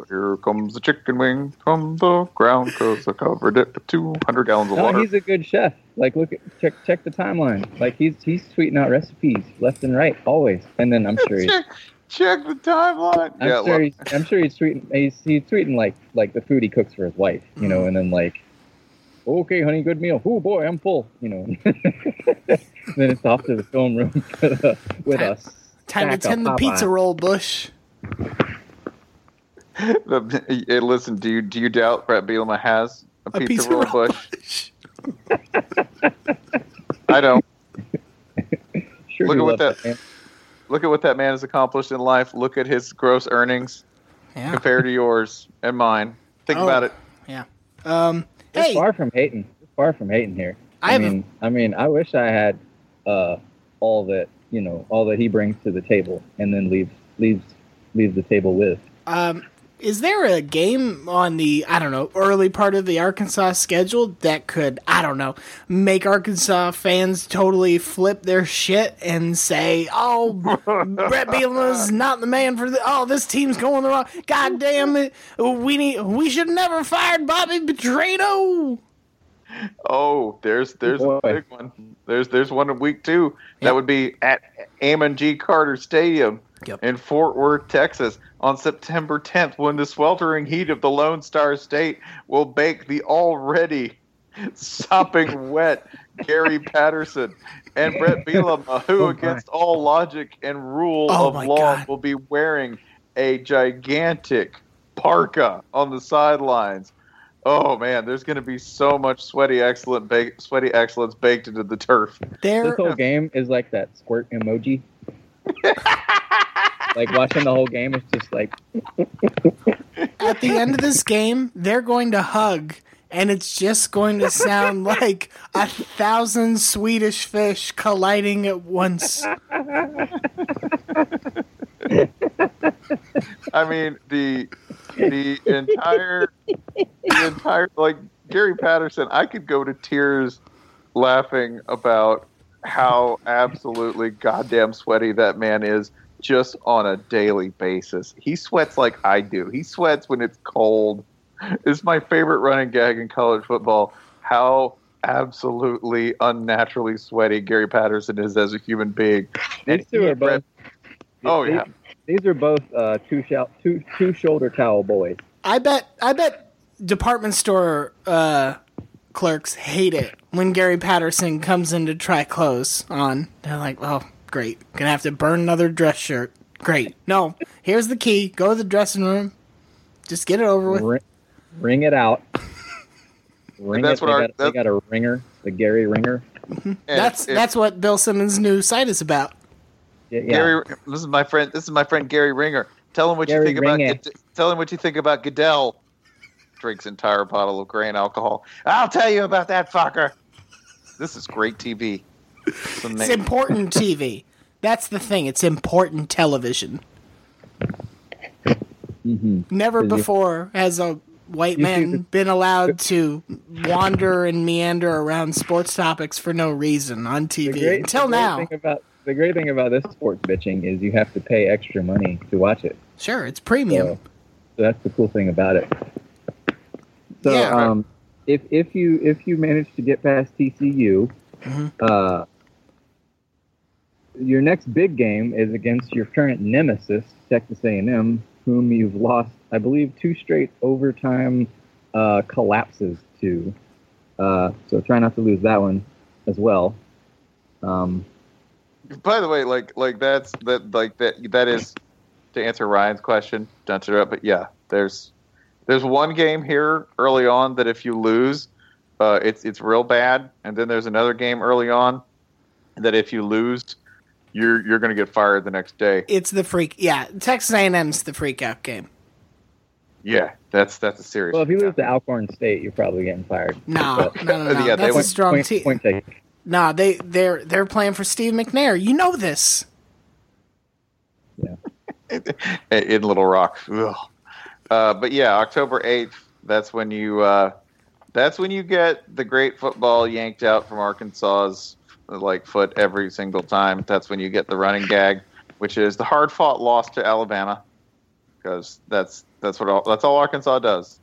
here comes the chicken wing from the ground, cause I covered it with 200 gallons of No, water." he's a good chef. Like, look, at, check check the timeline. Like, he's he's tweeting out recipes left and right always. And then I'm sure he's, check, check the timeline. I'm yeah, sure look, he's, I'm sure he's tweeting he's he's tweeting like like the food he cooks for his wife, you know, mm. and then like, okay, honey, good meal. Oh boy, I'm full, you know. then it's off to the film room with, uh, with us. Time to tend the pizza roll, Bush. hey, listen, do you do you doubt Bret Bielema has a, A pizza, pizza roll, roll bush? I don't. Sure, Look at what loves that- man. Look at what that man has accomplished in life. Look at his gross earnings Yeah. compared to yours and mine. Think Oh. about it. Yeah. Um. It's Hey, far from hating. It's far from hating here. I I, mean, I mean, I wish I had uh, all that you know, all that he brings to the table, and then leaves leaves leaves the table with. um, is there a game on the I don't know early part of the Arkansas schedule that could I don't know make Arkansas fans totally flip their shit and say, "Oh, Bret Bielema's not the man for the. Oh, this team's going the wrong. God damn it, we need we should never fired Bobby Petrino." Oh, there's there's Boy. a big one. There's there's one in week two. That would be at Amon G. Carter Stadium Yep. in Fort Worth, Texas, on September 10th, when the sweltering heat of the Lone Star State will bake the already sopping wet Gary Patterson and Bret Bielema, who, Oh, against all logic and rule Oh, of law, God. will be wearing a gigantic parka on the sidelines. Oh man, there's going to be so much sweaty excellent ba- sweaty excellence baked into the turf. There, This whole game is like that squirt emoji. like watching the whole game is just like at the end of this game, they're going to hug, and it's just going to sound like a thousand Swedish fish colliding at once. I mean the the entire the entire like Gary Patterson. I could go to tears laughing about how absolutely goddamn sweaty that man is just on a daily basis. He sweats like I do. He sweats when it's cold. It's my favorite running gag in college football. How absolutely unnaturally sweaty Gary Patterson is as a human being. these two he are both. Oh, these, yeah. These are both uh, two shou- two two shoulder towel boys. I bet, I bet department store uh, clerks hate it when Gary Patterson comes in to try clothes on. They're like, "Oh, great, gonna have to burn another dress shirt." Great. No, here's the key. Go to the dressing room. Just get it over with. Ring, ring it out. Ring that's it. what they, our- got, they got a ringer, the Gary ringer. Mm-hmm. And That's if- that's what Bill Simmons' new site is about. Yeah, yeah. Gary, this is my friend. This is my friend Gary Ringer. Tell him what Gary you think about. Ringer. Gid- Tell him what you think about Goodell. Drinks entire bottle of grain alcohol. I'll tell you about that fucker. This is great TV. It's It's important TV. That's the thing. It's important television. hmm Never Is he- before has a white man been allowed to wander and meander around sports topics for no reason on The TV great, until the now. Thing about, the great thing about this sports bitching is you have to pay extra money to watch it. Sure, it's premium. So, so that's the cool thing about it. So Yeah. um, if if you if you manage to get past TCU, Mhm. uh, your next big game is against your current nemesis, Texas A&M, whom you've lost, I believe, two straight overtime uh, collapses to. Uh, so try not to lose that one as well. Um, By the way, like like that's that like that that is to answer Ryan's question. Don't interrupt, but yeah, there's there's one game here early on that if you lose, uh, it's it's real bad, and then there's another game early on that if you lose, you're you're gonna get fired the next day. It's the freak. Yeah, Texas A&M's the freak out game. Yeah, that's that's a serious. well, if you lose to Alcorn State, you're probably getting fired. No, But- no, no, no. Yeah, they That's a went strong point, team. point taken. Nah, they they're they're playing for Steve McNair. You know this. Yeah. in Little Rock. Ugh. Uh, but yeah, October eighth. That's when you. Uh, that's when you get the great football yanked out from Arkansas's like foot every single time. That's when you get the running gag, which is the hard fought loss to Alabama, because that's that's what all, that's all Arkansas does.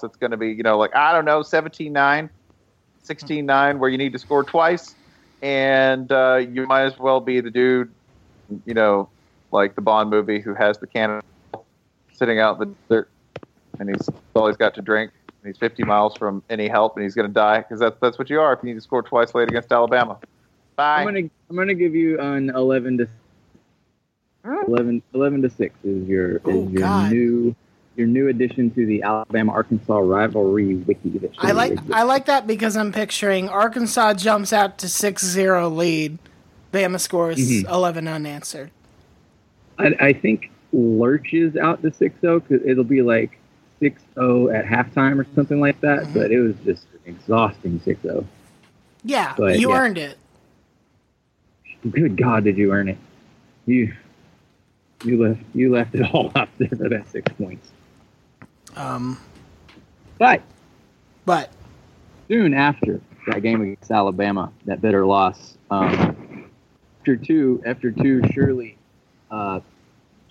So it's going to be you know like I don't know 17-9, 16-9, where you need to score twice, and uh, you might as well be the dude, you know, like the Bond movie who has the cannon sitting out the dirt, and he's all he's got to drink. And he's 50 miles from any help, and he's going to die because that's that's what you are if you need to score twice late against Alabama. Bye. I'm gonna I'm gonna give you an 11 to 11, 11 to six is your Oh, is your God. new your new addition to the Alabama Arkansas rivalry wiki. That I like exist. I like that because I'm picturing Arkansas jumps out to 6-0 lead. Bama scores Mhm. 11 unanswered. I, I think lurches out to 6-0 because it'll be like 6-0 at halftime or something like that. Mm-hmm. But it was just an exhausting oh. 6-0. Yeah, But, you yeah. earned it. Good God, did you earn it? You you left you left it all up there for that six points. Um, But but soon after that game against Alabama, that bitter loss, um, after two, after two surely uh,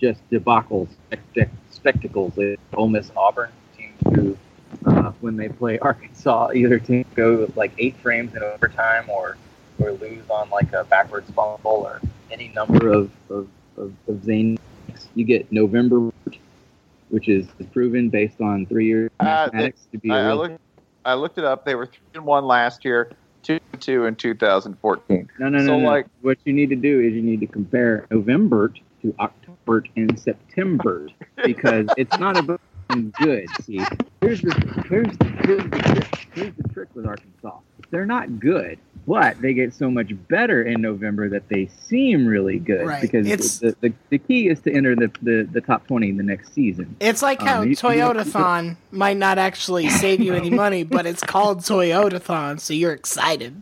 just debacles, spect- spectacles, at Ole Miss Auburn teams who, uh, when they play Arkansas, either team go with like eight frames in overtime or or lose on like a backwards fumble or any number of of, of, of zany. You get November, which is proven based on three years Uh, mathematics to be a I, I looked I looked it up. They were three and one last year, two and in 2014. No, no, no, So no. like what you need to do is you need to compare November to October and September because it's not about being good. See, here's the here's the, here's the trick. Here's the trick with Arkansas. They're not good, but they get so much better in November that they seem really good Right. because It's- the, the, the key is to enter the, the, the top 20 in the next season. It's like how Um, you- you- Toyotathon might not actually save you any money, but it's called Toyotathon, so you're excited.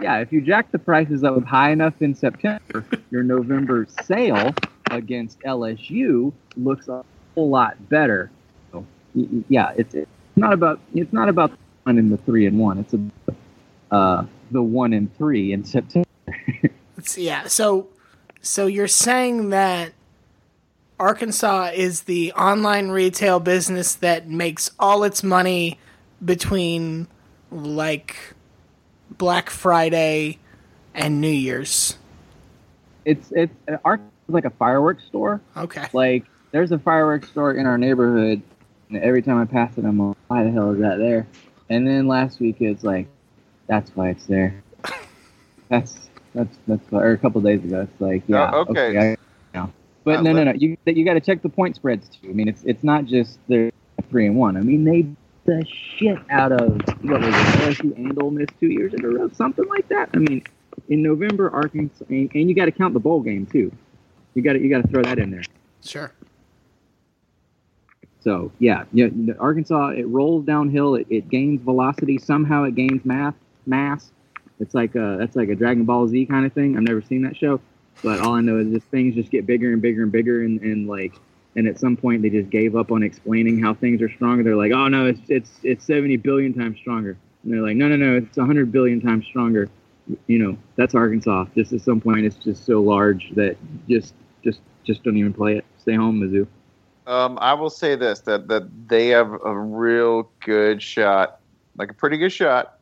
Yeah, if you jack the prices up high enough in September, your November sale against LSU looks a whole lot better. So, yeah, it's, it's not about it's not about the one and the three and one. It's about uh, the one and three in September. Yeah, so so you're saying that Arkansas is the online retail business that makes all its money between like Black Friday and New Year's. It's it's Arkansas is like a fireworks store. Okay. Like there's a fireworks store in our neighborhood, and every time I pass it, I'm like, why the hell is that there? And then last week it's like, that's why it's there. That's that's that's why- or a couple days ago it's like, yeah, Oh, okay. I, no. But Uh, no, no, no. You you got to check the point spreads too. I mean, it's it's not just they're three and one. I mean, they beat the shit out of what was it, LSU and Ole Miss two years in a row, something like that. I mean, in November, Arkansas, and, and you got to count the bowl game too. You got to you got to throw that in there. Sure. So yeah, yeah, Arkansas it rolls downhill. It, it gains velocity. Somehow it gains math mass. It's like a that's like a Dragon Ball Z kind of thing. I've never seen that show, but all I know is just things just get bigger and bigger and bigger, and, and like and at some point they just gave up on explaining how things are stronger. They're like, oh no, it's it's it's seventy billion times stronger. And they're like, no, no, no, it's hundred billion times stronger. You know, that's Arkansas. Just at some point, it's just so large that just just just don't even play it. Stay home, Mizzou. Um, I will say this that that they have a real good shot, like a pretty good shot,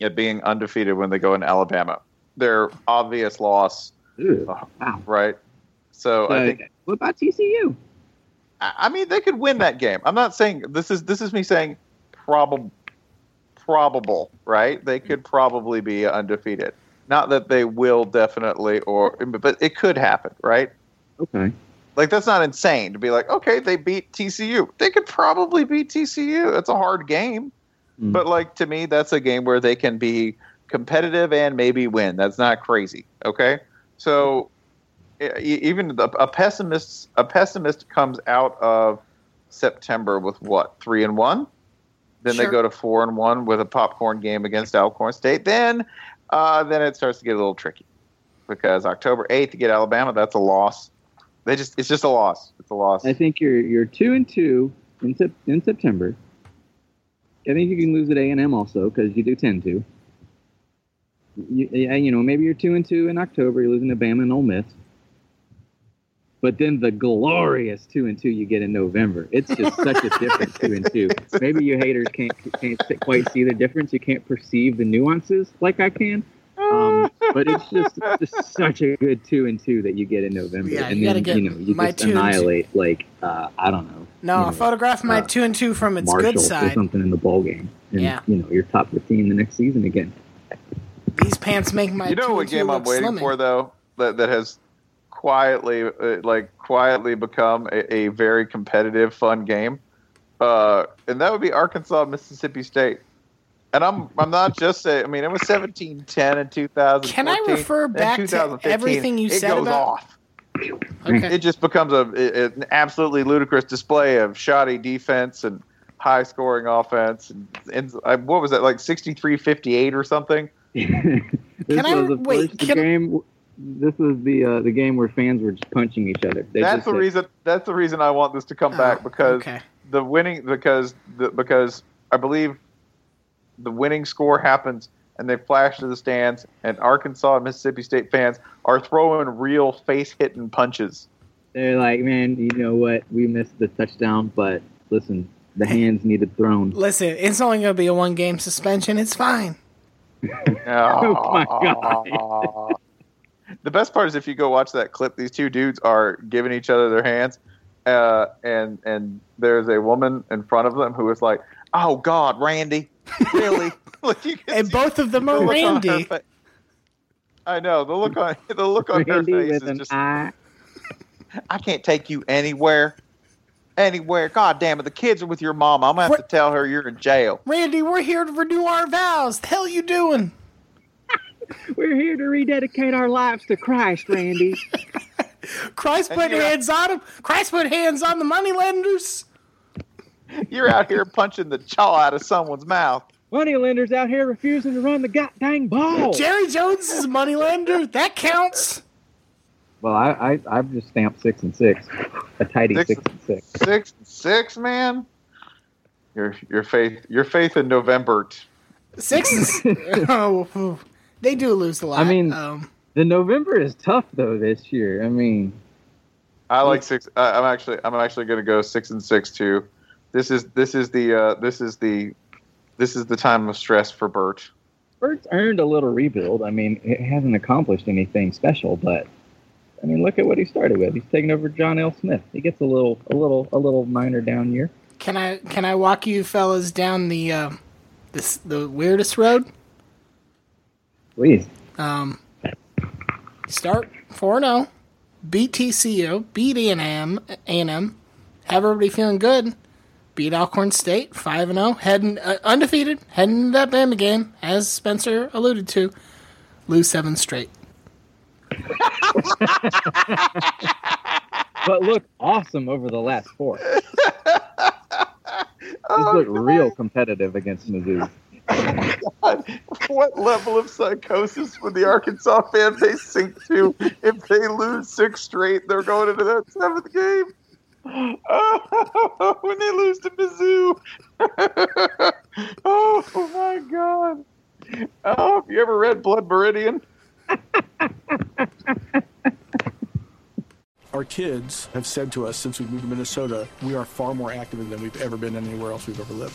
at being undefeated when they go in Alabama. Their obvious loss, wow. right? So I So, think what about TCU? I mean, they could win that game. I'm not saying this is this is me saying probable, probable, right? They could probably be undefeated. Not that they will definitely, or but it could happen, right? Okay. Like that's not insane to be like, okay, they beat TCU. They could probably beat TCU. It's a hard game, Mm. but like to me, that's a game where they can be competitive and maybe win. That's not crazy. Okay, so even the, a pessimist a pessimist comes out of September with what three and one. Then they go to four and one with a popcorn game against Alcorn State. Then, uh, then it starts to get a little tricky because October eighth to get Alabama, that's a loss. They just it's just a loss. It's a loss. I think you're you're two and two in sep- in September. I think you can lose at A and M also because you do tend to. You, yeah, you know, maybe you're two and two in October. You're losing to Bama and Ole Miss. But then the glorious two and two you get in November. It's just such a different two and two. Maybe you haters can't can't quite see the difference. You can't perceive the nuances like I can. Um, but it's just, just such a good two and two that you get in November, Yeah, and you then get you know you my just two two. annihilate like uh, I don't know. No, you know, photograph my uh, two and two from its Marshall good or something in the bowl game, and Yeah. you know you're top fifteen the next season again. These pants make my you know two what game I'm waiting slimming. for though that that has quietly uh, like quietly become a, a very competitive, fun game, uh, and that would be Arkansas Mississippi State. And I'm I'm not just saying. I mean, it was 17-10 in 2000. Can I refer back to everything you it said goes about- off. Okay. It just becomes a, a- an absolutely ludicrous display of shoddy defense and high scoring offense. And, and uh, what was that like 63-58 or something? This Can I- was of wait, course the can- game. This was the uh, the game where fans were just punching each other. They that's the said, reason. That's the reason I want this to come back because Oh, okay. the winning because the, because I believe the winning score happens and they flash to the stands and Arkansas and Mississippi State fans are throwing real face hitting punches. They're like, man, you know what? We missed the touchdown, but listen, the hands needed thrown. Listen, it's only going to be a one game suspension. It's fine. Oh my god! The best part is if you go watch that clip, these two dudes are giving each other their hands, uh, and and there's a woman in front of them who is like, "Oh God, Randy, really?" like you And both of them are look on her Randy. I know the look on the look on Randy her face with is an just. eye. I can't take you anywhere, anywhere. God damn it, the kids are with your mom. I'm gonna have to tell her you're in jail. Randy, we're here to renew our vows. The hell you doing? We're here to rededicate our lives to Christ, Randy. Christ put you're- hands on him. Christ put hands on the moneylenders. You're out here punching the jaw out of someone's mouth. Moneylenders out here refusing to run the goddamn ball. Jerry Jones is a moneylender. That counts. Well, I, I I've just stamped six and six, a tidy Six- six, and six. Six, six, man. Your your faith, your faith in November. t- Six is. oh, ooh. They do lose a lot. I mean, um, the November is tough though this year. I mean, I like six. I I'm actually, I'm actually going to go six and six too. This is this is the uh, this is the this is the time of stress for Bert. Bert's earned a little rebuild. I mean, it hasn't accomplished anything special, but I mean, look at what he started with. He's taking over John L. Smith. He gets a little, a little, a little minor down year. can I can I walk you fellas down the uh, this the weirdest road? Please. Um, start four zero, beat TCU, beat A and M, A and M, have everybody feeling good. Beat Alcorn State five and zero, heading uh, undefeated, heading into that Bama game, as Spencer alluded to. Lose seven straight. But look awesome over the last four. Just Oh, look real competitive against Mizzou. God, what level of psychosis would the Arkansas fan base sink to if they lose six straight? They're going into that seventh game. Oh, when they lose to Mizzou. oh my God. Oh, have you ever read Blood Meridian? Our kids have said to us since we moved to Minnesota, we are far more active than we've ever been anywhere else we've ever lived.